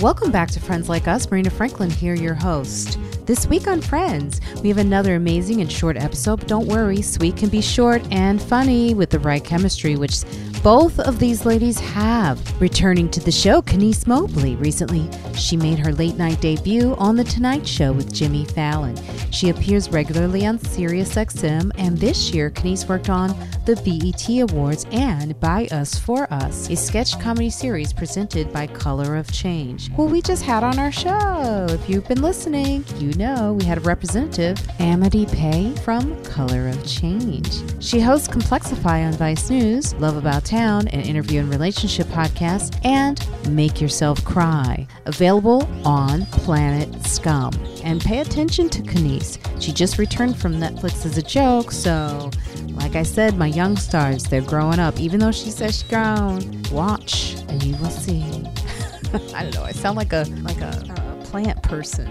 Welcome back to Friends Like Us. Marina Franklin here, your host. This week on Friends, we have another amazing and short episode. Don't worry, sweet can be short and funny with the right chemistry, which both of these ladies have. Returning to the show, Kenice Mobley. Recently, she made her late night debut on The Tonight Show with Jimmy Fallon. She appears regularly on SiriusXM, and this year, Kenice worked on the BET Awards and By Us For Us, a sketch comedy series presented by Color of Change, who we just had on our show. If you've been listening, you know we had a representative, Amity Paye from Color of Change. She hosts Complexify on Vice News, Love About Town, an interview and relationship podcast, and Make Yourself Cry, available on Planet Scum. And pay attention to Kenice. She just returned from Netflix as a joke, so like I said, my young stars, they're growing up. Even though she says she's grown, watch and you will see. I don't know. I sound like a like a, a plant person.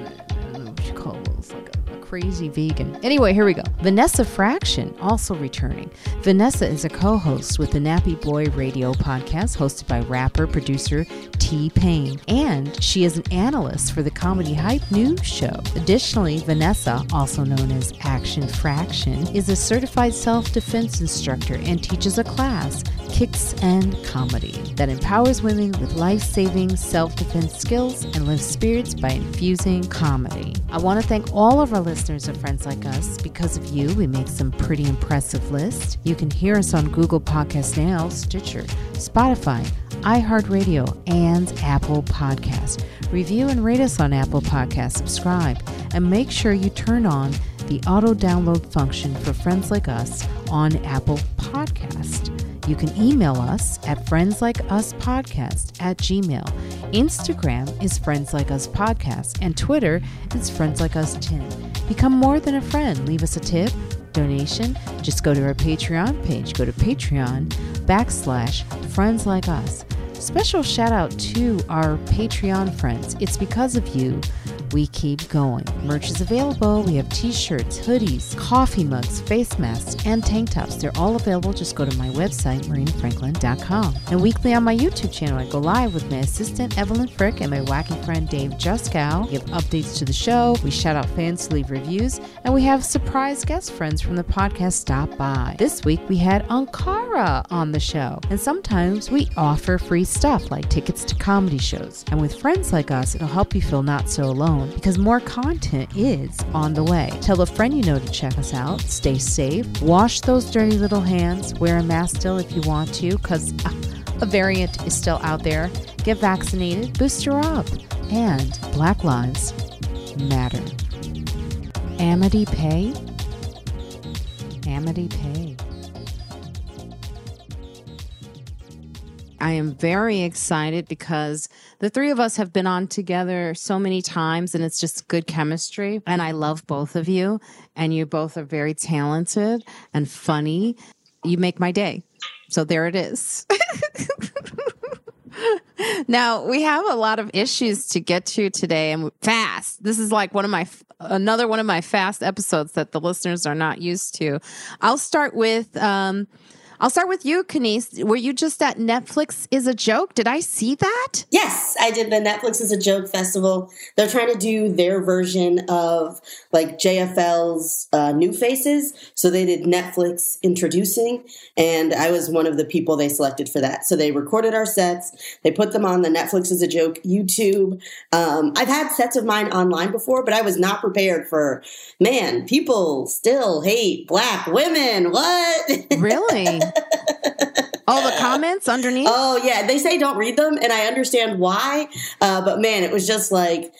Crazy vegan. Anyway, here we go. Vanessa Fraction also returning. Vanessa is a co-host with the Nappy Boy Radio podcast, hosted by rapper producer T Pain, and she is an analyst for the Comedy Hype News Show. Additionally, Vanessa, also known as Action Fraction, is a certified self-defense instructor and teaches a class Kicks and Comedy that empowers women with life saving self defense skills and lifts spirits by infusing comedy. I want to thank all of our listeners and friends like us. Because of you, we make some pretty impressive lists. You can hear us on Google Podcast Now, Stitcher, Spotify, iHeartRadio, and Apple Podcast. Review and rate us on Apple Podcast, subscribe, and make sure you turn on the auto download function for friends like us on Apple Podcast. You can email us at friendslikeUsPodcast at gmail. Instagram is Friends Like Us Podcast, and Twitter is Friends Like Us 10. Become more than a friend. Leave us a tip, donation. Just go to our Patreon page. Go to Patreon backslash Friends Like Us. Special shout out to our Patreon friends. It's because of you we keep going. Merch is available. We have t shirts, hoodies, coffee mugs, face masks, and tank tops. They're all available. Just go to my website, marinafranklin.com. And weekly on my YouTube channel, I go live with my assistant, Evelyn Frick, and my wacky friend, Dave Juskow. We have updates to the show. We shout out fans to leave reviews. And we have surprise guest friends from the podcast stop by. This week, we had Ankara on the show. And sometimes we offer free stuff like tickets to comedy shows. And with friends like us, it'll help you feel not so alone because more content is on the way. Tell a friend you know to check us out. Stay safe. Wash those dirty little hands. Wear a mask still if you want to because uh, a variant is still out there. Get vaccinated. Booster up. And Black Lives Matter. Amity Paye. Amity Paye. I am very excited because the three of us have been on together so many times and it's just good chemistry. And I love both of you. And you both are very talented and funny. You make my day. So there it is. now we have a lot of issues to get to today and fast. This is like one of my another one of my fast episodes that the listeners are not used to. I'll start with um I'll start with you, Kenice. Were you just at Netflix is a joke? Did I see that? Yes, I did the Netflix is a joke festival. They're trying to do their version of like JFL's uh, New Faces. So they did Netflix introducing, and I was one of the people they selected for that. So they recorded our sets. They put them on the Netflix is a joke YouTube. Um, I've had sets of mine online before, but I was not prepared for. Man, people still hate black women. What? Really? All the comments underneath? Oh, yeah. They say don't read them, and I understand why. Uh, but man, it was just like,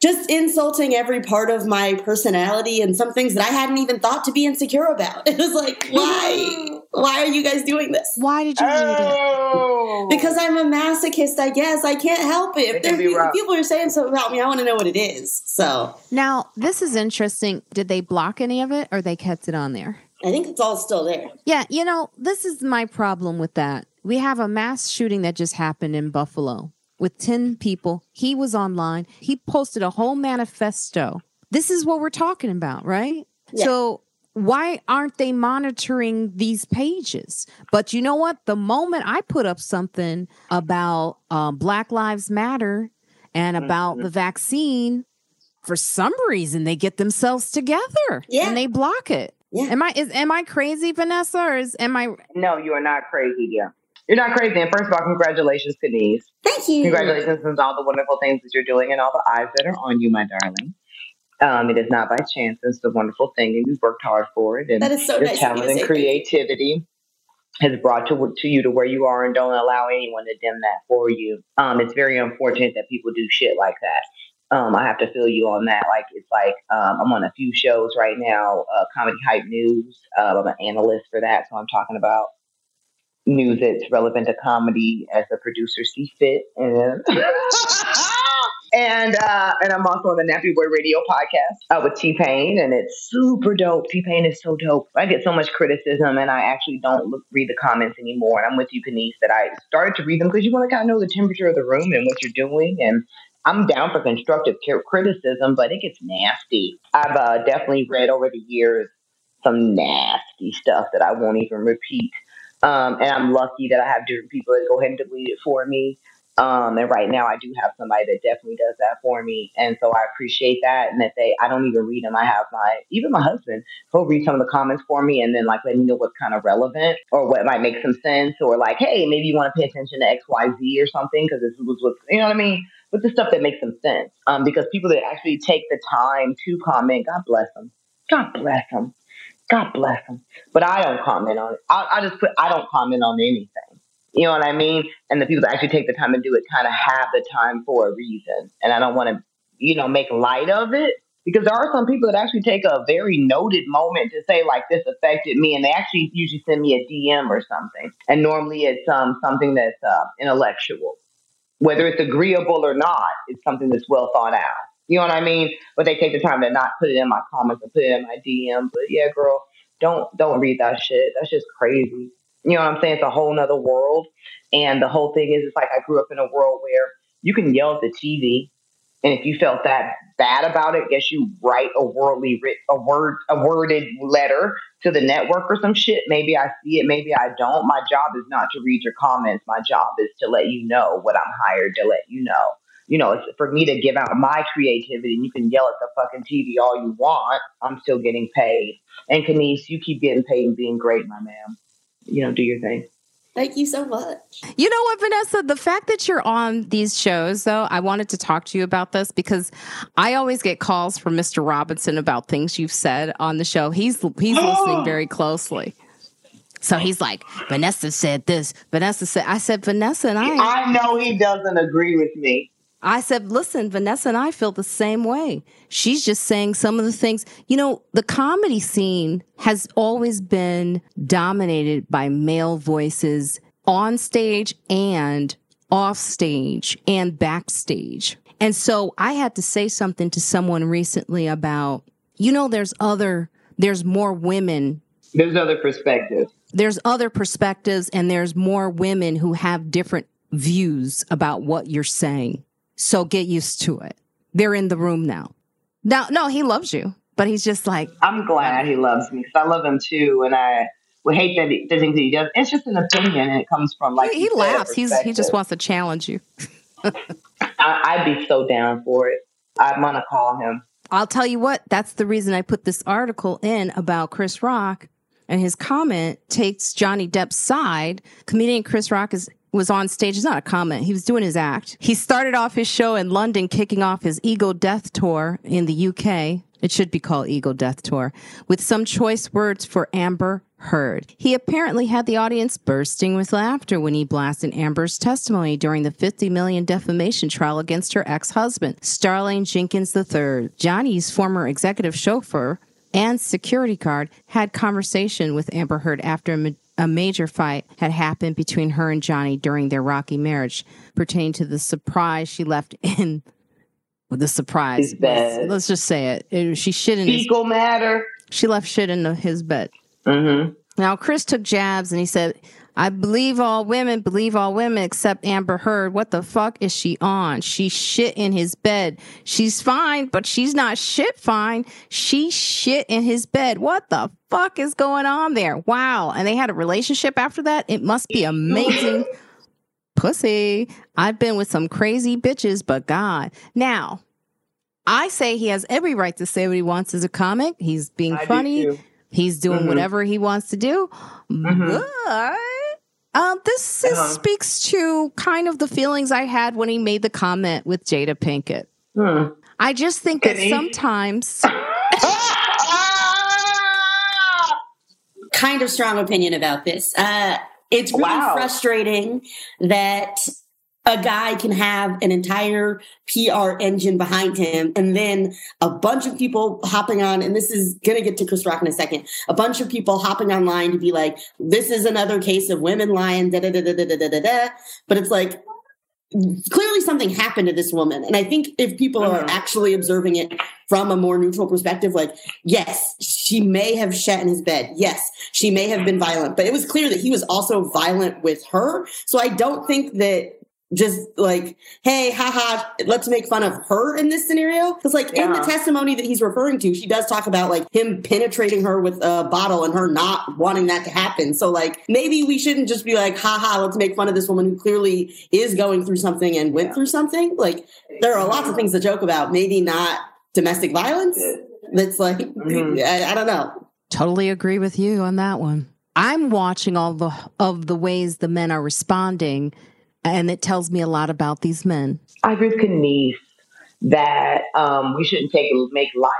just insulting every part of my personality and some things that I hadn't even thought to be insecure about. It was like, why? why are you guys doing this? Why did you read Oh. it? Because I'm a masochist, I guess. I can't help it. If, It can there- be rough. if people are saying something about me, I want to know what it is. So Now, this is interesting. Did they block any of it or they kept it on there? I think it's all still there. Yeah, you know, this is my problem with that. We have a mass shooting that just happened in Buffalo with 10 people. He was online. He posted a whole manifesto. This is what we're talking about, right? Yeah. So why aren't they monitoring these pages? But you know what? The moment I put up something about um, Black Lives Matter, and about Mhm. the vaccine. For some reason, they get themselves together Yeah. and they block it. Yeah. Am I is am I crazy, Vanessa, or is am I? No, you are not crazy, dear. You're not crazy. And first of all, congratulations, to Kenice. Thank you. Congratulations on all the wonderful things that you're doing and all the eyes that are on you, my darling. Um, it is not by chance. It's a wonderful thing, and you've worked hard for it. And That is so your nice talent and creativity has brought to, to you to where you are, and don't allow anyone to dim that for you. Um, it's very unfortunate that people do shit like that. Um, I have to feel you on that. Like it's like um, I'm on a few shows right now, uh, Comedy Hype News. Uh, I'm an analyst for that, so I'm talking about news that's relevant to comedy as the producer see fit. And and uh, and I'm also on the Nappy Boy Radio podcast uh, with T Pain, and it's super dope. T Pain is so dope. I get so much criticism, and I actually don't look, read the comments anymore. And I'm with you, Kenice, that I started to read them because you want to kind of know the temperature of the room and what you're doing. And I'm down for constructive criticism, but it gets nasty. I've uh, definitely read over the years some nasty stuff that I won't even repeat. Um, and I'm lucky that I have different people that go ahead and delete it for me. Um, and right now I do have somebody that definitely does that for me. And so I appreciate that. And that they, I don't even read them. I have my, even my husband, he'll read some of the comments for me and then like let me know what's kind of relevant or what might make some sense or like, hey, maybe you want to pay attention to X, Y, Z or something because this was what, you know what I mean? But the stuff that makes some sense. Um, because people that actually take the time to comment, God bless them. God bless them. God bless them. But I don't comment on it. I, I just put, I don't comment on anything. You know what I mean? And the people that actually take the time to do it kind of have the time for a reason. And I don't want to, you know, make light of it because there are some people that actually take a very noted moment to say like this affected me, and they actually usually send me a DM or something. And normally it's um something that's uh, intellectual, whether it's agreeable or not. It's something that's well thought out. You know what I mean? But they take the time to not put it in my comments and put it in my DM. But yeah, girl, don't don't read that shit. That's just crazy. You know what I'm saying? It's a whole nother world. And the whole thing is, it's like I grew up in a world where you can yell at the TV, and if you felt that bad about it, guess you write a worldly writ, a word, a worded letter to the network or some shit. Maybe I see it, maybe I don't. My job is not to read your comments. My job is to let you know what I'm hired to let you know. You know, it's for me to give out my creativity, and you can yell at the fucking TV all you want. I'm still getting paid. And Kenice, you keep getting paid and being great, my man. You know, do your thing. Thank you so much. You know what, Vanessa? The fact that you're on these shows, though, I wanted to talk to you about this because I always get calls from Mr. Robinson about things you've said on the show. He's he's listening very closely. So he's like, Vanessa said this. Vanessa said, I said, Vanessa and I, I know he doesn't agree with me. I said, listen, Vanessa and I feel the same way. She's just saying some of the things, you know, the comedy scene has always been dominated by male voices on stage and off stage and backstage. And so I had to say something to someone recently about, you know, there's other, there's more women There's other perspectives. there's other perspectives and there's more women who have different views about what you're saying. So get used to it. They're in the room now. Now, no, he loves you, but he's just like, I'm glad he loves me because I love him too, and I would hate that he, the things that he does. It's just an opinion, and it comes from like he, he laughs. He's he just wants to challenge you. I, I'd be so down for it. I'm gonna call him. I'll tell you what, that's the reason I put this article in about Chris Rock and his comment takes Johnny Depp's side. Comedian Chris Rock is was on stage. It's not a comment. He was doing his act. He started off his show in London, kicking off his Ego Death Tour in the UK. It should be called Ego Death Tour, with some choice words for Amber Heard. He apparently had the audience bursting with laughter when he blasted Amber's testimony during the 50 million defamation trial against her ex-husband, Starling Jenkins III. Johnny's former executive chauffeur and security guard had conversation with Amber Heard after a major fight had happened between her and Johnny during their rocky marriage, pertaining to the surprise she left in. Well, the surprise. His bed. Let's, let's just say it. It- She shit in his. Fecal matter. She left shit in the- his bed. Mm-hmm. Now, Chris took jabs and he said, I believe all women believe all women except Amber Heard. What the fuck is she on? She shit in his bed. She's fine, but she's not shit fine. She shit in his bed. What the fuck is going on there? Wow. And they had a relationship after that. It must be amazing. Pussy. I've been with some crazy bitches, but God. Now, I say he has every right to say what he wants as a comic. He's being I funny. too. He's doing Mhm. whatever he wants to do. Mhm. But um, this is, Uh-huh. speaks to kind of the feelings I had when he made the comment with Jada Pinkett. Hmm. I just think that he? sometimes kind of strong opinion about this. Uh, it's really Wow. frustrating that a guy can have an entire PR engine behind him and then a bunch of people hopping on, and this is going to get to Chris Rock in a second, a bunch of people hopping online to be like, this is another case of women lying, da da da da da da da da. But it's like, clearly something happened to this woman. And I think if people are Mhm. actually observing it from a more neutral perspective, like, yes, she may have shat in his bed. Yes, she may have been violent, but it was clear that he was also violent with her. So I don't think that just like, hey, haha, let's make fun of her in this scenario. Because, like, in the testimony that he's referring to, she does talk about like him penetrating her with a bottle and her not wanting that to happen. So, like, maybe we shouldn't just be like, haha, let's make fun of this woman who clearly is going through something and went Yeah. through something. Like, there are lots of things to joke about, maybe not domestic violence. That's like, Mhm. I, I don't know. totally agree with you on that one. I'm watching all the of the ways the men are responding, and it tells me a lot about these men. I agree with Kenice that um, we shouldn't take make light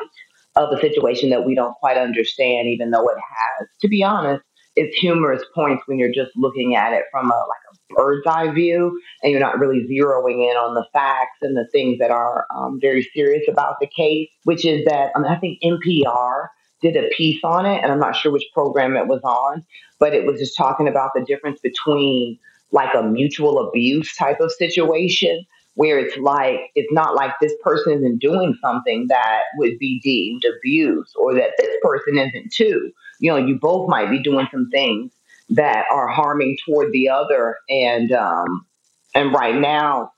of a situation that we don't quite understand, even though it has. To be honest, it's humorous points when you're just looking at it from a like a bird's eye view, and you're not really zeroing in on the facts and the things that are um, very serious about the case. Which is that I, mean, I think NPR did a piece on it, and I'm not sure which program it was on, but it was just talking about the difference between like a mutual abuse type of situation where it's like it's not like this person isn't doing something that would be deemed abuse or that this person isn't too. You know you both might be doing some things that are harming toward the other. And um and right now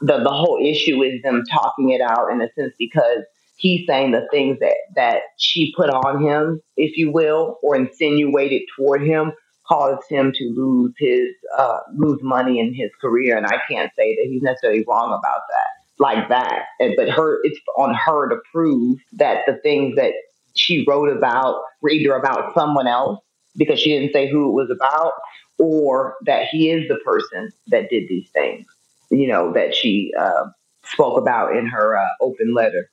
the the whole issue is them talking it out in a sense because he's saying the things that that she put on him if you will or insinuated toward him caused him to lose his uh, lose money in his career, and I can't say that he's necessarily wrong about that like that. And, but her, it's on her to prove that the things that she wrote about were either about someone else because she didn't say who it was about, or that he is the person that did these things. You know that she uh, spoke about in her uh, open letter.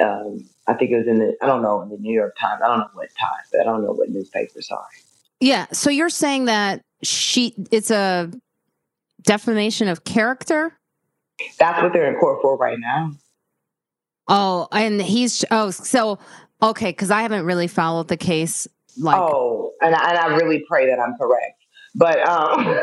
Um, I think it was in the I don't know in the New York Times. I don't know what time, but I don't know what newspaper. Sorry. Yeah. So you're saying that she it's a defamation of character? That's what they're in court for right now. Oh, and he's oh so okay, because I haven't really followed the case like oh, and I, and I really pray that I'm correct. But um,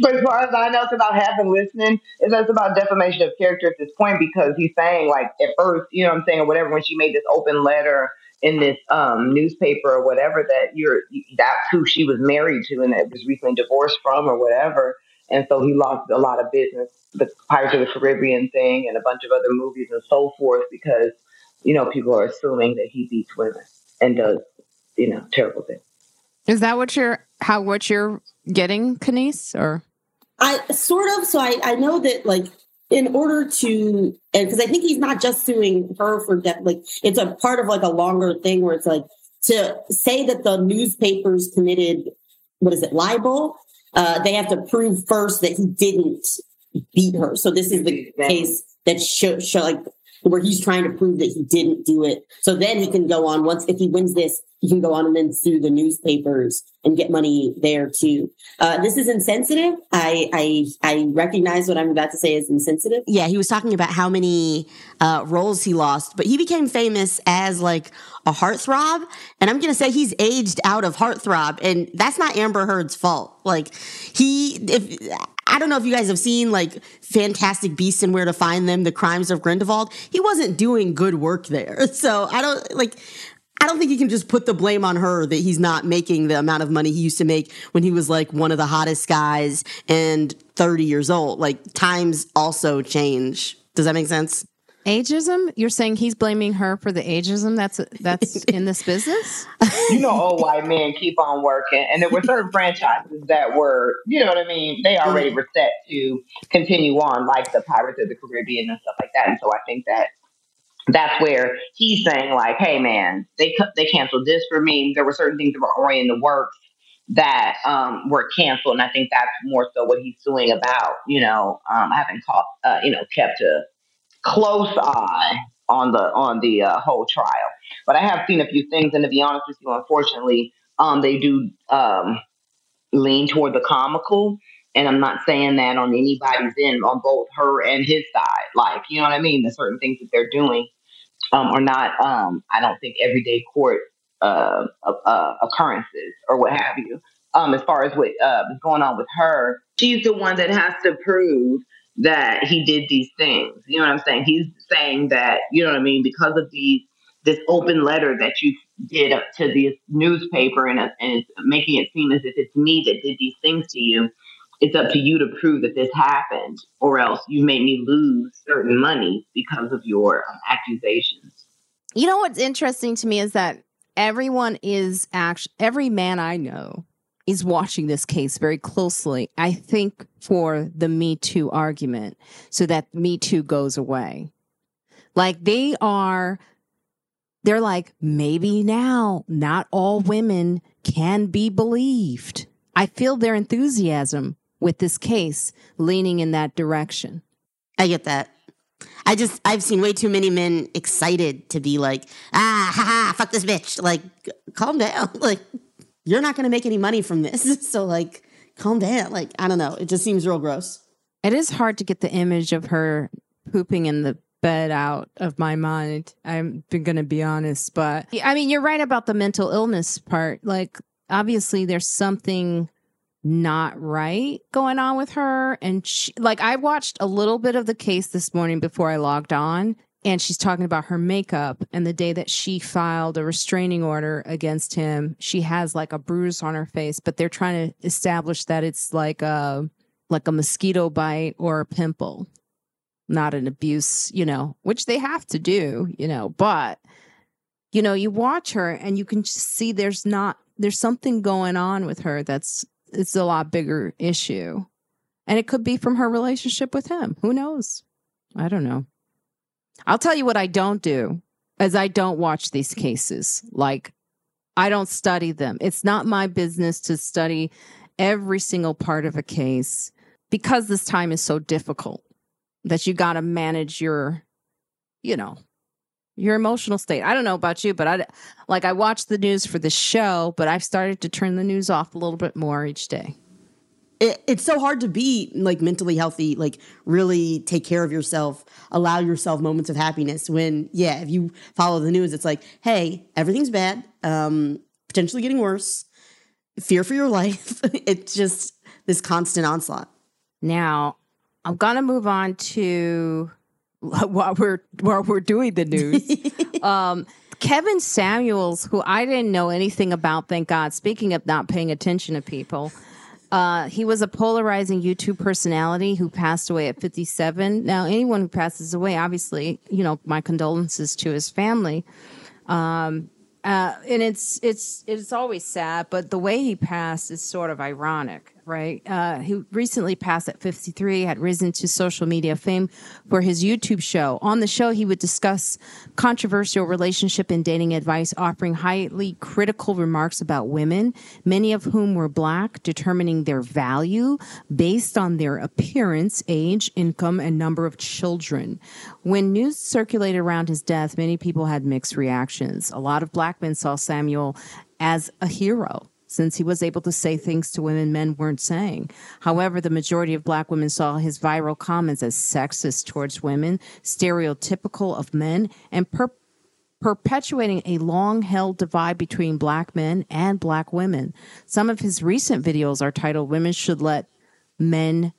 but as far as I know, because I have been listening, is that's about defamation of character at this point because he's saying like at first, you know, what I'm saying or whatever when she made this open letter in this um, newspaper or whatever that you're that's who she was married to and that was recently divorced from or whatever. And so he lost a lot of business, the Pirates of the Caribbean thing and a bunch of other movies and so forth because, you know, people are assuming that he beats women and does, you know, terrible things. is that what you're how what you're getting, Kenice? Or I sort of. So I, I know that like in order to, and because I think he's not just suing her for death, like it's a part of like a longer thing where it's like to say that the newspapers committed, what is it, libel? Uh, they have to prove first that he didn't beat her. So this is the case that show, show like where he's trying to prove that he didn't do it. So then he can go on once if he wins this, he can go on and then sue the newspapers and get money there too. Uh, this is insensitive. I, I I recognize what I'm about to say is insensitive. Yeah, he was talking about how many uh, roles he lost, but he became famous as like a heartthrob. And I'm to say he's aged out of heartthrob, and that's not Amber Heard's fault. Like he, if I don't know if you guys have seen like Fantastic Beasts and Where to Find Them, The Crimes of Grindelwald. He wasn't doing good work there, so I don't like. I don't think you can just put the blame on her that he's not making the amount of money he used to make when he was like one of the hottest guys and 30 years old. Like times also change. Does that make sense? Ageism? You're saying he's blaming her for the ageism that's that's in this business? you know, old white men keep on working, and there were certain franchises that were, you know what I mean. They already were set to continue on, like the Pirates of the Caribbean and stuff like that. And so I think that that's where he's saying like, "Hey, man, they they canceled this for me. There were certain things that were already in the works." that um, were canceled. And I think that's more so what he's suing about. You know, um, I haven't caught, uh, you know, kept a close eye on the on the uh, whole trial, but I have seen a few things. And to be honest with you, unfortunately, um, they do um, lean toward the comical. And I'm not saying that on anybody's end, on both her and his side. Like, you know what I mean? The certain things that they're doing um, are not, um, I don't think, everyday court uh, uh, occurrences or what have you. Um, as far as what is uh, going on with her, she's the one that has to prove that he did these things. You know what I'm saying? He's saying that, you know what I mean, because of the this open letter that you did up to this newspaper and, and making it seem as if it's me that did these things to you. It's up to you to prove that this happened, or else you made me lose certain money because of your um, accusations. You know what's interesting to me is that everyone is actually every man I know is watching this case very closely. I think for the Me Too argument, so that Me Too goes away. Like they are, they're like maybe now not all women can be believed. I feel their enthusiasm with this case leaning in that direction. I get that. I just I've seen way too many men excited to be like, ah, ha, ha, fuck this bitch. Like, calm down. Like, you're not going to make any money from this. So, like, calm down. Like, I don't know. It just seems real gross. It is hard to get the image of her pooping in the bed out of my mind. I'm going to be honest, but I mean, you're right about the mental illness part. Like, obviously, there's something not right going on with her. And she, like, I watched a little bit of the case this morning before I logged on, and she's talking about her makeup. And the day that she filed a restraining order against him, she has like a bruise on her face, but they're trying to establish that it's like a like a mosquito bite or a pimple, not an abuse, you know, which they have to do, you know, but you know, you watch her and you can see there's not there's something going on with her that's it's a lot bigger issue. And it could be from her relationship with him. Who knows? I don't know. I'll tell you what I don't do as I don't watch these cases. Like I don't study them. It's not my business to study every single part of a case because this time is so difficult that you got to manage your you know your emotional state. I don't know about you, but I like I watch the news for the show, but I've started to turn the news off a little bit more each day. It, it's so hard to be like mentally healthy, like really take care of yourself, allow yourself moments of happiness. When yeah, if you follow the news, it's like, hey, everything's bad, um, potentially getting worse, fear for your life. it's just this constant onslaught. Now, I'm gonna move on to while we're while we're doing the news. um, Kevin Samuels, who I didn't know anything about, thank God. Speaking of not paying attention to people, uh, he was a polarizing YouTube personality who passed away at 57. Now, anyone who passes away, obviously, you know, my condolences to his family. Um, uh, and it's it's it's always sad, but the way he passed is sort of ironic right? Uh, he recently passed at 53, had risen to social media fame for his YouTube show. On the show, he would discuss controversial relationship and dating advice, offering highly critical remarks about women, many of whom were black, determining their value based on their appearance, age, income, and number of children. When news circulated around his death, many people had mixed reactions. A lot of black men saw Samuel as a hero since he was able to say things to women men weren't saying. However, the majority of black women saw his viral comments as sexist towards women, stereotypical of men, and per- perpetuating a long held divide between black men and black women. Some of his recent videos are titled Women Should Let Men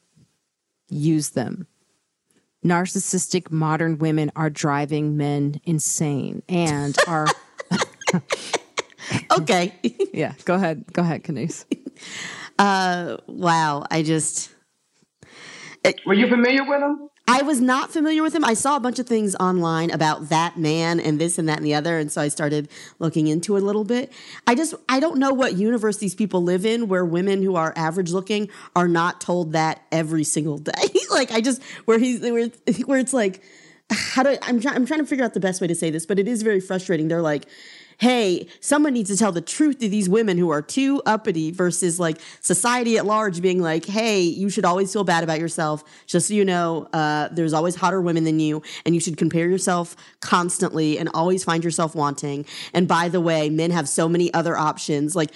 Use Them. Narcissistic modern women are driving men insane and are. okay. yeah, go ahead. Go ahead, Kenice. Uh, wow. I just. It, Were you familiar with him? I was not familiar with him. I saw a bunch of things online about that man and this and that and the other. And so I started looking into it a little bit. I just, I don't know what universe these people live in where women who are average looking are not told that every single day. like, I just, where he's, where, where it's like, how do I'm trying I'm trying to figure out the best way to say this, but it is very frustrating. They're like, hey, someone needs to tell the truth to these women who are too uppity versus like society at large being like, hey, you should always feel bad about yourself. Just so you know, uh, there's always hotter women than you, and you should compare yourself constantly and always find yourself wanting. And by the way, men have so many other options. Like,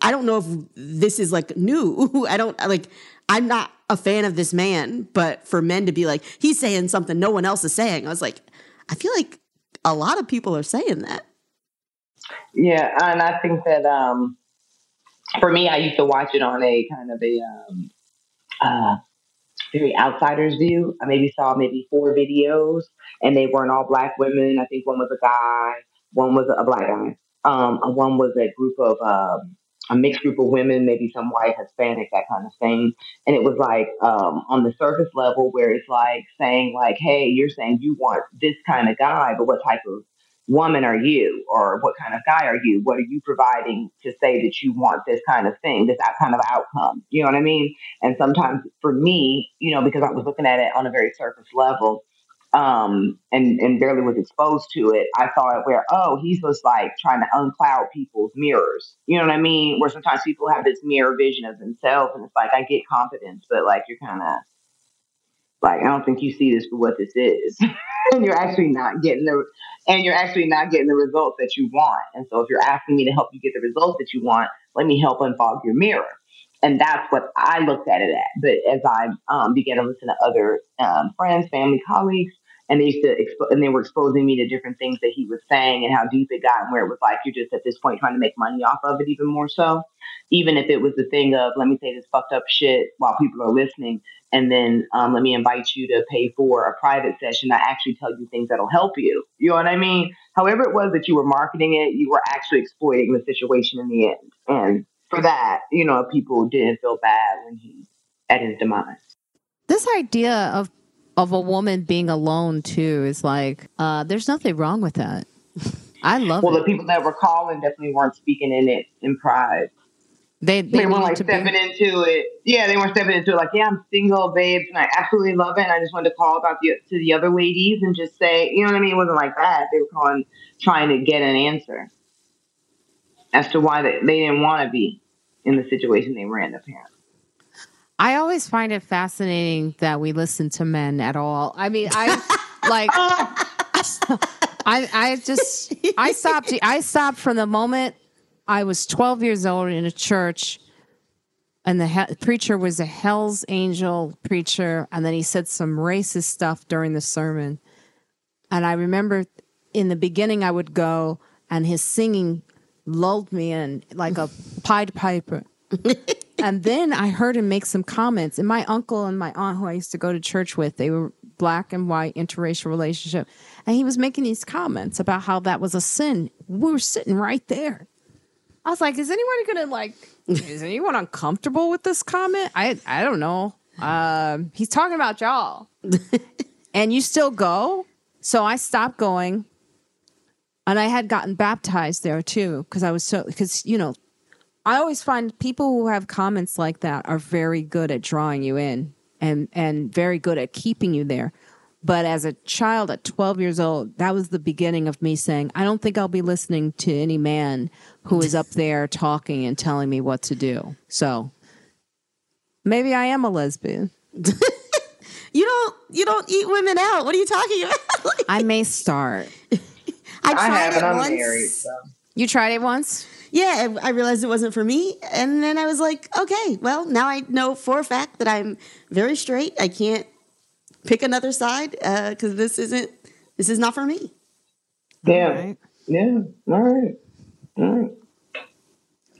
I don't know if this is like new. I don't like, I'm not a fan of this man, but for men to be like, he's saying something no one else is saying, I was like, I feel like a lot of people are saying that. Yeah, and I think that um, for me, I used to watch it on a kind of a um, uh, very outsider's view. I maybe saw maybe four videos, and they weren't all black women. I think one was a guy, one was a black guy, um, one was a group of um, a mixed group of women, maybe some white, Hispanic, that kind of thing. And it was like um, on the surface level where it's like saying like, hey, you're saying you want this kind of guy, but what type of woman are you? Or what kind of guy are you? What are you providing to say that you want this kind of thing this kind of outcome? You know what i mean? And sometimes for me you know because i was looking at it on a very surface level um and and barely was exposed to it i saw it where oh he's just like trying to uncloud people's mirrors. You know what i mean? Where sometimes people have this mirror vision of themselves and it's like i get confidence but like you're kind of like, I don't think you see this for what this is. and you're actually not getting the and you're actually not getting the results that you want. And so if you're asking me to help you get the results that you want, let me help unfog your mirror. And that's what I looked at it at. But as I um, began to listen to other um, friends, family, colleagues, and they used to expo- and they were exposing me to different things that he was saying and how deep it got and where it was like you're just at this point trying to make money off of it even more so. Even if it was the thing of let me say this fucked up shit while people are listening and then um, let me invite you to pay for a private session i actually tell you things that'll help you. You know what i mean? However it was that you were marketing it you were actually exploiting the situation in the end. And for that you know people didn't feel bad when he at his demise this idea of of a woman being alone too is like uh, there's nothing wrong with that. I love well, it. the people that were calling definitely weren't speaking in it in pride. They they, they weren't like to stepping be, into it. Yeah, they weren't stepping into it like, yeah, I'm single, babes, and I absolutely love it. And I just wanted to call about the to the other ladies and just say, you know what I mean? It wasn't like that. They were calling trying to get an answer as to why they, they didn't want to be in the situation they were in, apparently. I always find it fascinating that we listen to men at all. I mean, I like I I just I stopped I stopped from the moment I was 12 years old in a church and the he- preacher was a Hell's Angel preacher and then he said some racist stuff during the sermon. And I remember in the beginning I would go and his singing lulled me in like a Pied Piper. and then I heard him make some comments. And my uncle and my aunt, who I used to go to church with, they were black and white interracial relationship, and he was making these comments about how that was a sin. We were sitting right there. I was like, "Is anyone gonna like? Is anyone uncomfortable with this comment? I I don't know. Um, he's talking about y'all, and you still go. So I stopped going, and I had gotten baptized there too because I was so because you know I always find people who have comments like that are very good at drawing you in and and very good at keeping you there. But as a child at 12 years old, that was the beginning of me saying, I don't think I'll be listening to any man who is up there talking and telling me what to do. So maybe I am a lesbian. you don't you don't eat women out. What are you talking about? like, I may start. I tried I it I'm once. married, so. You tried it once? Yeah, I realized it wasn't for me, and then I was like, okay, well, now I know for a fact that I'm very straight. I can't pick another side uh, because this isn't this is not for me. Yeah. All right. Yeah. All right. All right.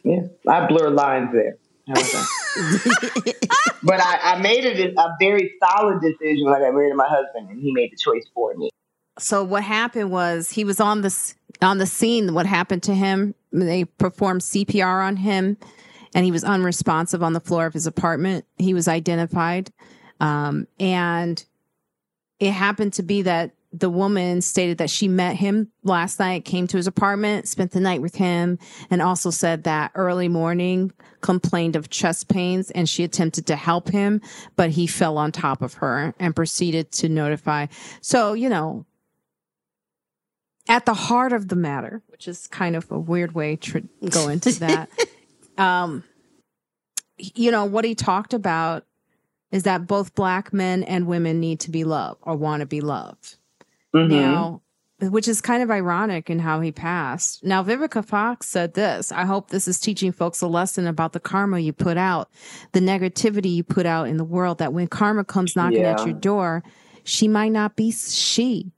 Yeah. I blur lines there. How about that? but I, I made it a very solid decision when I got married to my husband, and he made the choice for me. So what happened was he was on this on the scene. What happened to him? They performed CPR on him, and he was unresponsive on the floor of his apartment. He was identified, um, and it happened to be that the woman stated that she met him last night, came to his apartment, spent the night with him, and also said that early morning complained of chest pains and she attempted to help him, but he fell on top of her and proceeded to notify. So, you know, at the heart of the matter, which is kind of a weird way to go into that, um, you know, what he talked about is that both black men and women need to be loved or want to be loved. Mm-hmm. Now, which is kind of ironic in how he passed. Now, Vivica Fox said this I hope this is teaching folks a lesson about the karma you put out, the negativity you put out in the world, that when karma comes knocking yeah. at your door, she might not be, she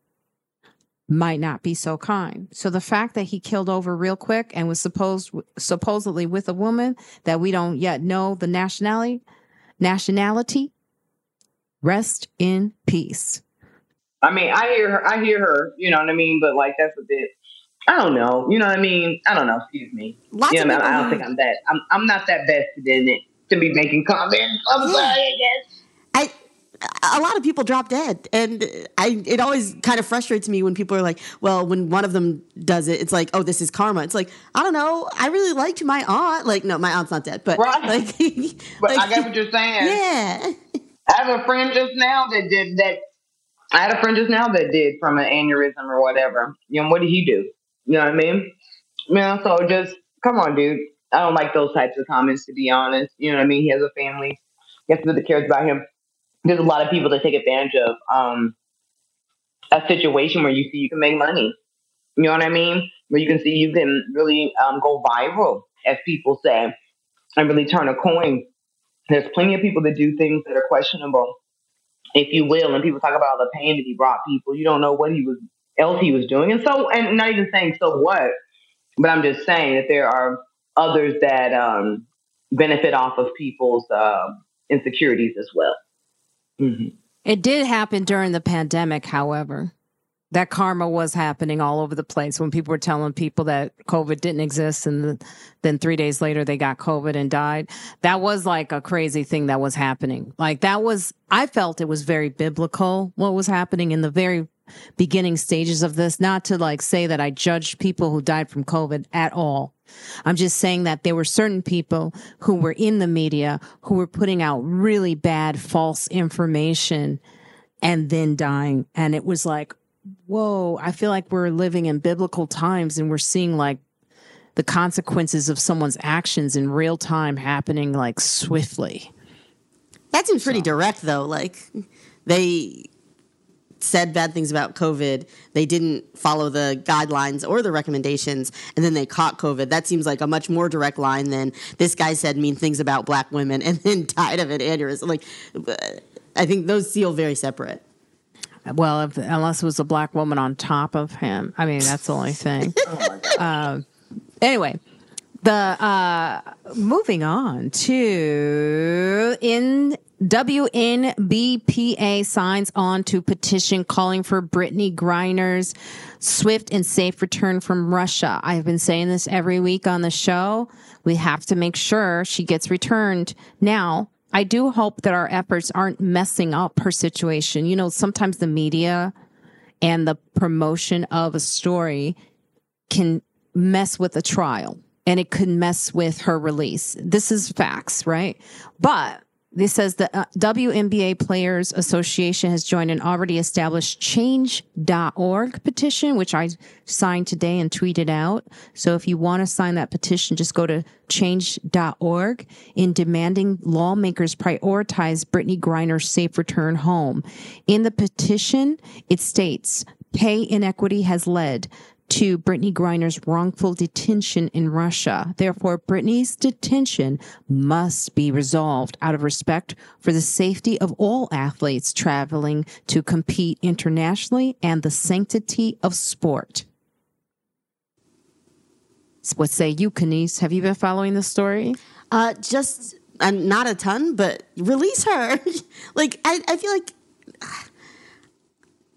might not be so kind. So the fact that he killed over real quick and was supposed supposedly with a woman that we don't yet know the nationality, nationality, rest in peace. I mean, I hear her. I hear her. You know what I mean? But like, that's a bit. I don't know. You know what I mean? I don't know. Excuse me. Lots you know, I, I don't think I'm that. I'm. I'm not that vested in it to be making comments. I'm mm. sorry. I guess. A lot of people drop dead and i it always kind of frustrates me when people are like well when one of them does it it's like oh this is karma it's like i don't know i really liked my aunt like no my aunt's not dead but right. like but like, i get what you're saying yeah i have a friend just now that did that I had a friend just now that did from an aneurysm or whatever. You know, what did he do? You know what I mean? You know, so just come on, dude. I don't like those types of comments to be honest. You know what I mean? He has a family. He has that cares about him. There's a lot of people that take advantage of um, a situation where you see you can make money. You know what I mean? Where you can see you can really um, go viral, as people say, and really turn a coin. There's plenty of people that do things that are questionable if you will, and people talk about all the pain that he brought people. You don't know what he was else he was doing, and so and not even saying so what, but I'm just saying that there are others that um, benefit off of people's uh, insecurities as well. Mm-hmm. It did happen during the pandemic, however that karma was happening all over the place when people were telling people that COVID didn't exist and then three days later they got COVID and died. That was like a crazy thing that was happening. Like that was, I felt it was very biblical what was happening in the very beginning stages of this. Not to like say that I judged people who died from COVID at all. I'm just saying that there were certain people who were in the media who were putting out really bad false information and then dying. And it was like, whoa, I feel like we're living in biblical times and we're seeing like the consequences of someone's actions in real time happening like swiftly. That seems pretty so. direct though. Like they said bad things about COVID. They didn't follow the guidelines or the recommendations, and then they caught COVID. That seems like a much more direct line than this guy said mean things about black women and then died of an aneurysm. Like, I think those feel very separate. Well, if, unless it was a black woman on top of him. I mean, that's the only thing. oh uh, anyway, the uh, moving on to in WNBPA signs on to petition calling for Brittney Griner's swift and safe return from Russia. I've been saying this every week on the show. We have to make sure she gets returned now I do hope that our efforts aren't messing up her situation. You know, sometimes the media and the promotion of a story can mess with a trial and it could mess with her release. This is facts, right? But this says the uh, WNBA Players Association has joined an already established change.org petition, which I signed today and tweeted out. So if you want to sign that petition, just go to change.org in demanding lawmakers prioritize Brittney Griner's safe return home. In the petition, it states pay inequity has led to Brittney Griner's wrongful detention in Russia. Therefore, Brittney's detention must be resolved out of respect for the safety of all athletes traveling to compete internationally and the sanctity of sport. What say you, Kenice? Have you been following the story? Uh, just uh, not a ton, but release her. like I, I feel like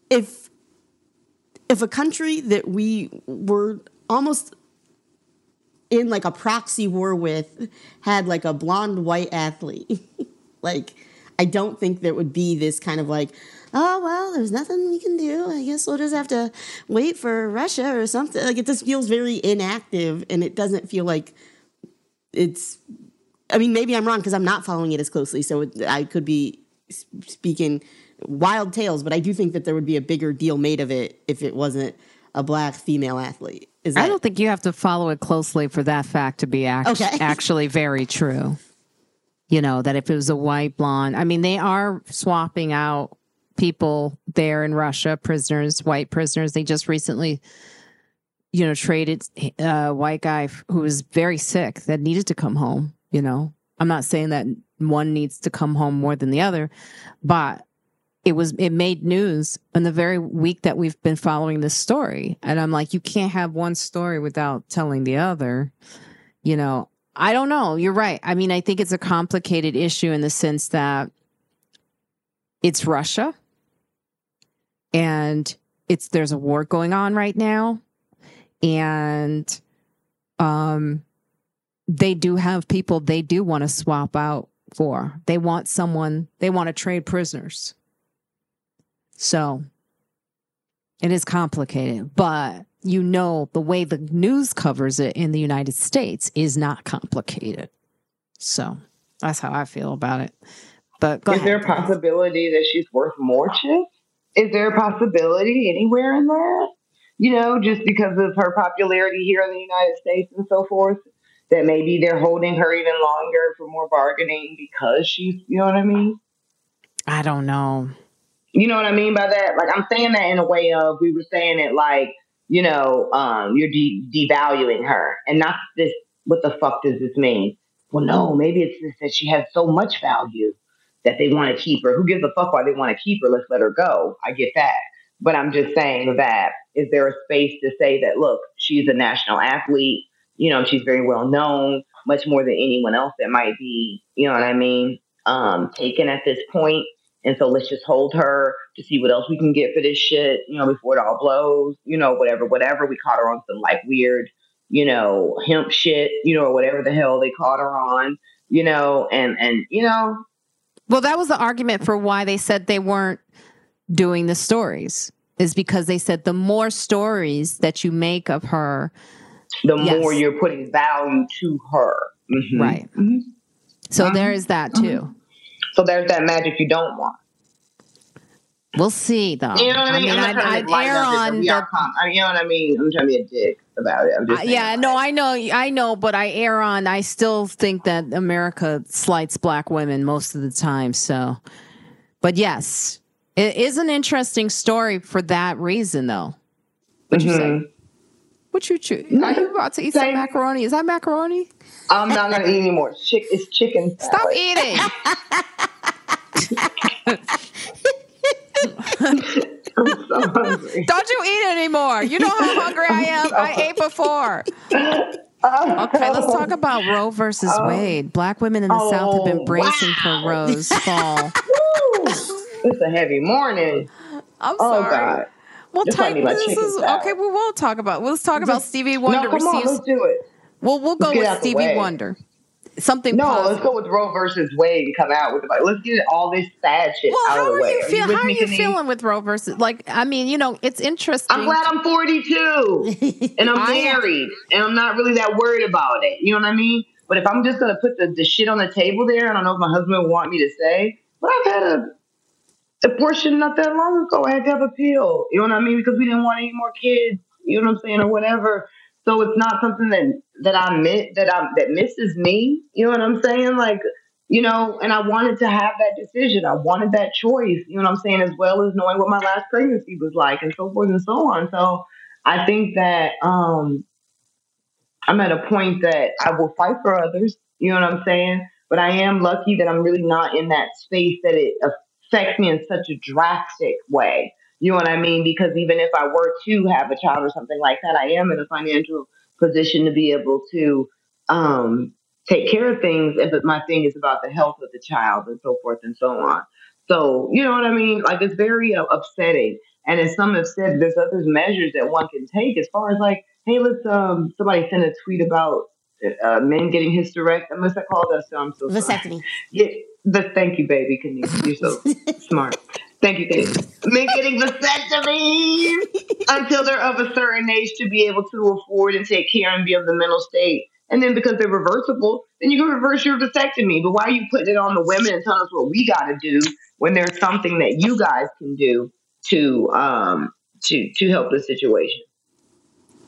if if a country that we were almost in like a proxy war with had like a blonde white athlete, like I don't think there would be this kind of like oh well, there's nothing we can do. I guess we'll just have to wait for Russia or something. Like it just feels very inactive, and it doesn't feel like it's. I mean, maybe I'm wrong because I'm not following it as closely, so it, I could be speaking wild tales. But I do think that there would be a bigger deal made of it if it wasn't a black female athlete. That, I don't think you have to follow it closely for that fact to be act- Okay. actually very true. You know, that if it was a white blonde, I mean, they are swapping out people there in Russia, prisoners, white prisoners. They just recently, you know, traded uh, a white guy who was very sick that needed to come home. You know, I'm not saying that one needs to come home more than the other, but it was it made news in the very week that we've been following this story. And i'm like you can't have one story without telling the other you know? I don't know. You're right. I mean i think it's a complicated issue in the sense that it's russia and it's there's a war going on right now. And um they do have people they do want to swap out for. They want someone they want to trade prisoners so it is complicated, but you know, the way the news covers it in the United States is not complicated. So that's how I feel about it. But go Is ahead. there a possibility that she's worth more chips? Is there a possibility anywhere in that? You know, just because of her popularity here in the United States and so forth, that maybe they're holding her even longer for more bargaining because she's, you know what I mean? I don't know. You know what I mean by that? Like I'm saying that in a way of we were saying it like, you know, um, you're de- devaluing her, and not this. What the fuck does this mean? Well, no, maybe it's just that she has so much value that they want to keep her. Who gives a fuck why they want to keep her? Let's let her go. I get that, but I'm just saying that is there a space to say that look, she's a national athlete. You know, she's very well known, much more than anyone else that might be. You know what I mean? Um, taken at this point and so let's just hold her to see what else we can get for this shit, you know, before it all blows, you know, whatever, whatever. We caught her on some like weird, you know, hemp shit, you know, or whatever the hell they caught her on, you know, and, and, you know, Well, that was the argument for why they said they weren't doing the stories, is because they said the more stories that you make of her, the Yes. more you're putting value to her. Mhm. right? Mhm. So Mhm. there is that too. So there's that magic you don't want. We'll see, though. You know what I mean? I I'm I'd, trying I'd err on the com- I mean, you know what I mean? I'm trying to be a dick about it. I'm Uh, yeah, no, I know, I know, but I err on. I still think that America slights black women most of the time. So, but yes, it is an interesting story for that reason, though. What you say? Mhm. What you choose? Are you about to eat some macaroni? Is that macaroni? I'm not gonna eat anymore. Chick, it's chicken. Stop eating. I'm so. Don't you eat anymore. You know how hungry I am. I ate before. Okay, let's talk about Roe versus um, Wade. Black women in the South have been Oh, bracing wow. for Roe's fall. It's a heavy morning. I'm Oh sorry. God. Well, type, this is okay. We won't talk about. Let's talk about Stevie Wonder no, come on, receives. let's do it. Well, we'll go with Stevie. Wonder. Something. No, positive. let's go with Roe versus Wade and come out with like let's get all this sad shit Well, out how of the are way. you feeling? with How are me, you Kenny? feeling with Roe versus? Like, I mean, you know, it's interesting. I'm glad I'm 42 and I'm I am- married and I'm not really that worried about it. You know what I mean? But if I'm just gonna put the, the shit on the table there, I don't know if my husband would want me to say, but I've had a abortion not that long ago. I had to have a pill. You know what I mean? Because we didn't want any more kids. You know what I'm saying, or whatever. So it's not something that that I meant that I that misses me. You know what I'm saying? Like, you know, and I wanted to have that decision. I wanted that choice. You know what I'm saying? As well as knowing what my last pregnancy was like, and so forth and so on. So I think that um I'm at a point that I will fight for others. You know what I'm saying? But I am lucky that I'm really not in that space that it affects me in such a drastic way. You know what I mean? Because even if I were to have a child or something like that, I am in a financial position to be able to um, take care of things. But my thing is about the health of the child and so forth and so on. So you know what I mean? Like it's very uh, upsetting. And as some have said, there's other measures that one can take as far as like, hey, let's um somebody sent a tweet about uh, men getting hysterectomy. What's that called? That's I'm so sorry. Vasectomy. Yeah, the, thank you, baby. Kenice. You're so smart. Thank you, thank you. Men getting vasectomies until they're of a certain age to be able to afford and take care and be of the mental state. And then because they're reversible, then you can reverse your vasectomy. But why are you putting it on the women and telling us what we got to do when there's something that you guys can do to um to to help the situation?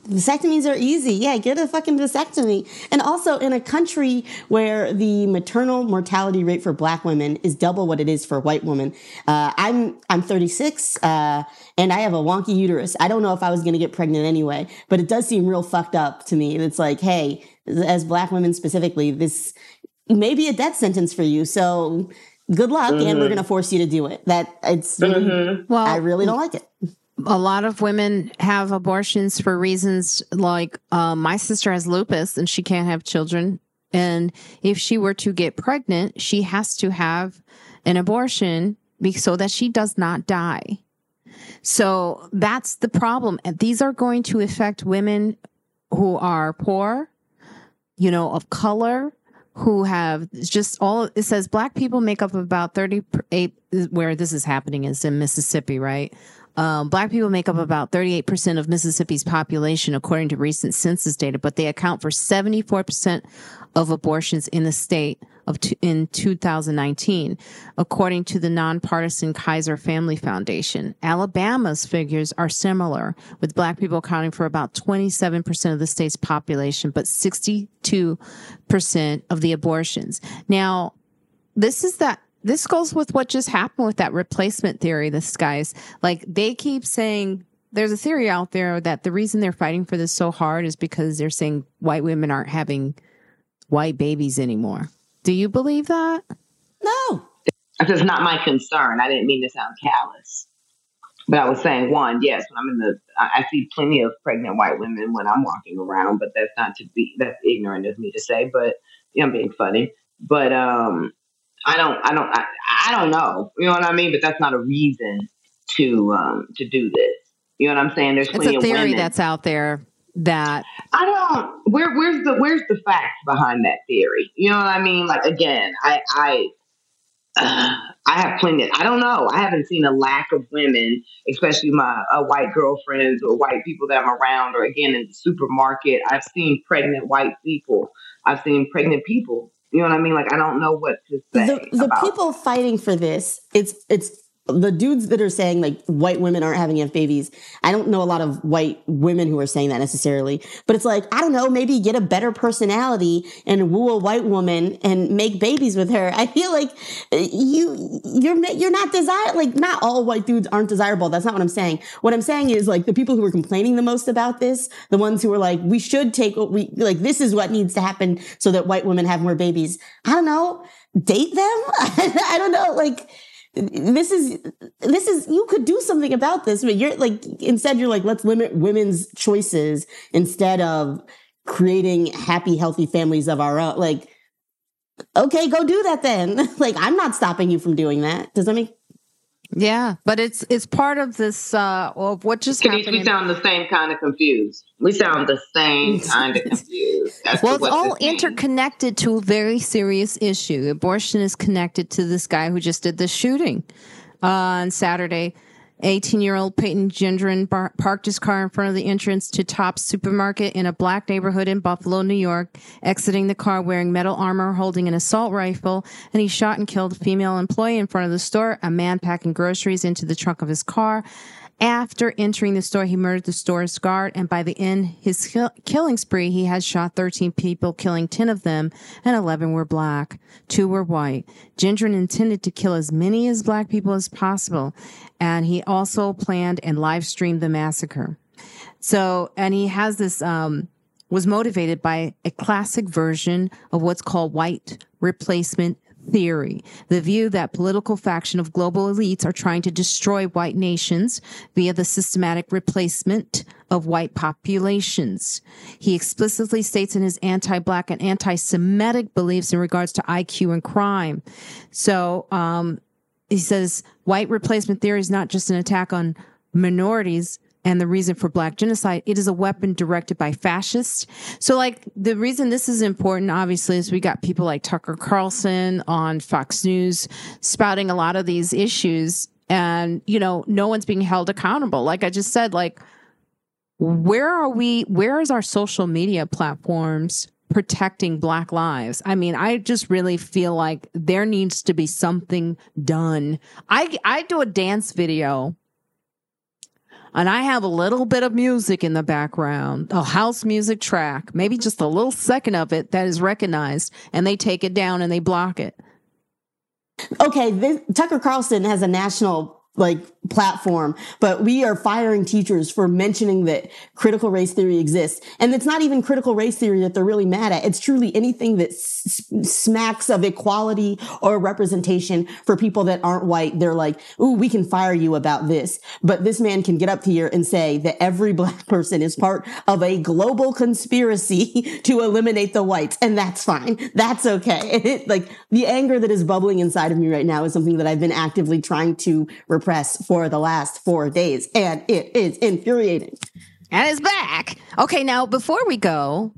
Vasectomies are easy. Yeah, get a fucking vasectomy. And also in a country where the maternal mortality rate for black women is double what it is for white women. Uh, I'm, I'm 36, uh, and I have a wonky uterus. I don't know if I was going to get pregnant anyway, but it does seem real fucked up to me. And it's like, hey, as black women specifically, this may be a death sentence for you. So good luck. Mm-hmm. And we're mm-hmm. going to force you to do it. That it's, mm-hmm. well, I really don't like it a lot of women have abortions for reasons like uh, my sister has lupus and she can't have children. And if she were to get pregnant, she has to have an abortion so that she does not die. So that's the problem. And these are going to affect women who are poor, you know, of color, who have just all it says black people make up about 38 where this is happening is in Mississippi, right? Um, black people make up about 38% of Mississippi's population, according to recent census data, but they account for 74% of abortions in the state of t- in 2019, according to the nonpartisan Kaiser Family Foundation. Alabama's figures are similar, with black people accounting for about 27% of the state's population, but 62% of the abortions. Now, this is that this goes with what just happened with that replacement theory. This guy's like they keep saying there's a theory out there that the reason they're fighting for this so hard is because they're saying white women aren't having white babies anymore. Do you believe that? No. That's not my concern. I didn't mean to sound callous. But I was saying, one, yes, when I'm in the, I see plenty of pregnant white women when I'm walking around, but that's not to be, that's ignorant of me to say, but I'm being funny. But um, I don't, I don't, I, I don't know. You know what I mean? But that's not a reason to um to do this. You know what I'm saying? There's it's a theory that's out there that I don't. Where where's the where's the facts behind that theory? You know what I mean? Like again, I I. Uh, I have plenty. I don't know. I haven't seen a lack of women, especially my uh, white girlfriends or white people that I'm around, or again in the supermarket. I've seen pregnant white people. I've seen pregnant people you know what I mean? Like I don't know what to say. The, the people fighting for this, it's it's the dudes that are saying like white women aren't having enough babies. I don't know a lot of white women who are saying that necessarily, but it's like, I don't know, maybe get a better personality and woo a white woman and make babies with her. I feel like uh, you, you're, you're not desired. Like not all white dudes aren't desirable. That's not what I'm saying. What I'm saying is like the people who are complaining the most about this, the ones who are like, we should take what we, like, this is what needs to happen so that white women have more babies. I don't know. Date them? I don't know. Like, this is this is you could do something about this but you're like instead you're like let's limit women's choices instead of creating happy healthy families of our own. Like okay go do that then. Like i'm not stopping you from doing that. Does that make yeah, but it's it's part of this uh of what just happened. We sound the same kind of confused. We sound the same kind of confused. well, it's all interconnected to a very serious issue. Abortion is connected to this guy who just did the shooting uh, on Saturday. 18 year old Peyton Gendron bar- parked his car in front of the entrance to Tops Supermarket in a black neighborhood in Buffalo, New York, exiting the car wearing metal armor, holding an assault rifle, and he shot and killed a female employee in front of the store, a man packing groceries into the trunk of his car, after entering the store, he murdered the store's guard, and by the end his killing spree, he had shot 13 people, killing 10 of them, and 11 were black. Two were white. Gendron intended to kill as many as black people as possible, and he also planned and live streamed the massacre. So, and he has this, um, was motivated by a classic version of what's called white replacement theory, the view that political faction of global elites are trying to destroy white nations via the systematic replacement of white populations. He explicitly states in his anti-black and anti-Semitic beliefs in regards to IQ and crime. So, um, he says white replacement theory is not just an attack on minorities, and the reason for black genocide, it is a weapon directed by fascists. So like the reason this is important, obviously, is we got people like Tucker Carlson on Fox News spouting a lot of these issues and you know no one's being held accountable. Like i just said like where are we where is our social media platforms protecting black lives? I mean i just really feel like there needs to be something done. I i do a dance video and I have a little bit of music in the background, a house music track, maybe just a little second of it that is recognized, and they take it down and they block it. Okay, this, Tucker Carlson has a national like platform, but we are firing teachers for mentioning that critical race theory exists. And it's not even critical race theory that they're really mad at. It's truly anything that s- smacks of equality or representation for people that aren't white. They're like, ooh, we can fire you about this. But this man can get up here and say that every black person is part of a global conspiracy to eliminate the whites. And that's fine. That's okay. Like the anger that is bubbling inside of me right now is something that I've been actively trying to for the last four days. And it is infuriating. And it's back. Okay, now before we go,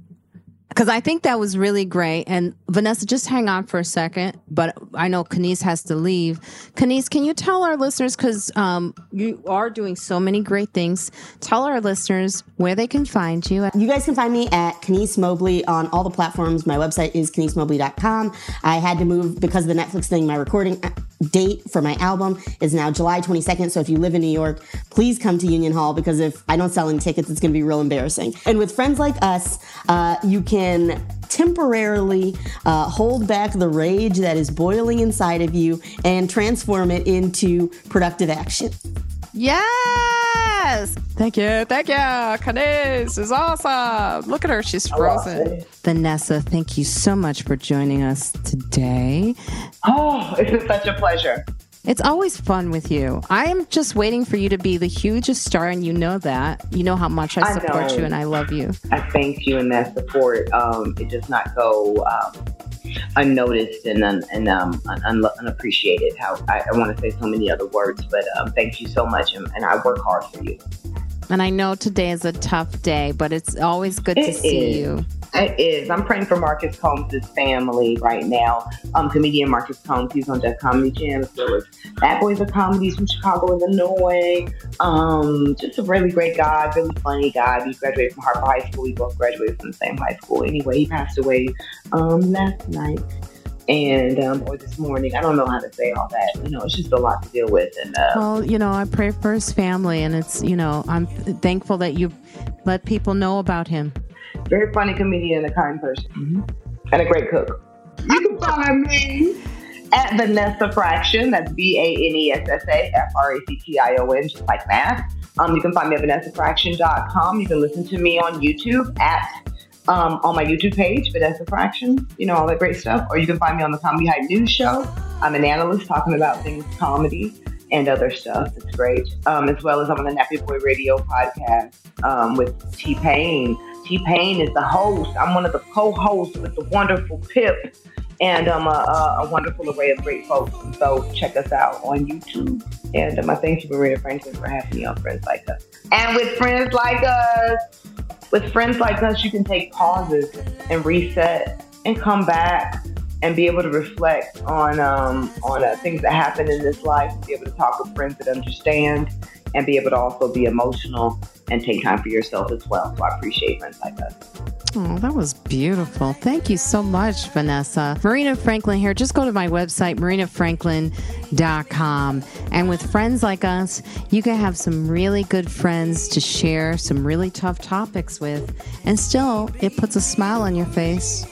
because I think that was really great. And Vanessa, just hang on for a second. But I know Kenice has to leave. Kenice, can you tell our listeners, because um, you are doing so many great things, tell our listeners where they can find you. You guys can find me at Kenice Mobley on all the platforms. My website is kenicemobley.com. I had to move because of the Netflix thing. My recording date for my album is now July 22nd. So if you live in New York, please come to Union Hall because if I don't sell any tickets, it's going to be real embarrassing. And with friends like us, uh, you can temporarily uh, hold back the rage that is boiling inside of you and transform it into productive action. Yes. Thank you. Thank you. Kenice is awesome. Look at her. She's frozen. Vanessa, thank you so much for joining us today. Oh, it's been such a pleasure. It's always fun with you. I am just waiting for you to be the hugest star, and you know that. You know how much I support I you, and I love you. I thank you and that support. Um, it does not go um, unnoticed and un, and um, un, unappreciated. How I, I want to say so many other words, but um, thank you so much, and, and, I work hard for you. And I know today is a tough day, but it's always good it to see is. you. It is. I'm praying for Marcus Combs' family right now. Um, comedian Marcus Combs, he's on Def Comedy Jam well as Bad Boys of Comedy from Chicago, Illinois. Um, just a really great guy, really funny guy. We graduated from Harper High School. We both graduated from the same high school. Anyway, he passed away um, last night and um, or this morning. I don't know how to say all that. You know, it's just a lot to deal with. And uh, well, you know, I pray for his family, and it's you know, I'm thankful that you let people know about him. Very funny comedian and a kind person, mm-hmm. and a great cook. You can find me at Vanessa Fraction. That's V A N E S S A F R A C T I O N, just like that. Um, you can find me at vanessafraction.com. You can listen to me on YouTube at um, on my YouTube page, Vanessa Fraction, you know, all that great stuff. Or you can find me on the Comedy Hype News Show. I'm an analyst talking about things comedy and other stuff. It's great. Um, as well as I'm on the Nappy Boy Radio podcast um, with T Pain. T Pain is the host. I'm one of the co hosts with the wonderful Pip and um, a, a, wonderful array of great folks. So check us out on YouTube. And um, thank you, Marina Franklin, for having me on Friends Like Us. And with Friends Like Us, with friends like us, you can take pauses and reset and come back and be able to reflect on um, on uh, things that happen in this life. Be able to talk with friends that understand, and be able to also be emotional and take time for yourself as well. So I appreciate friends like us. Oh, that was beautiful. Thank you so much, Vanessa. Marina Franklin here. Just go to my website, marinafranklin.com. And with friends like us, you can have some really good friends to share some really tough topics with. And still, it puts a smile on your face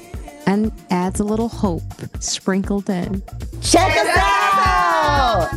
and adds a little hope sprinkled in. Check us out!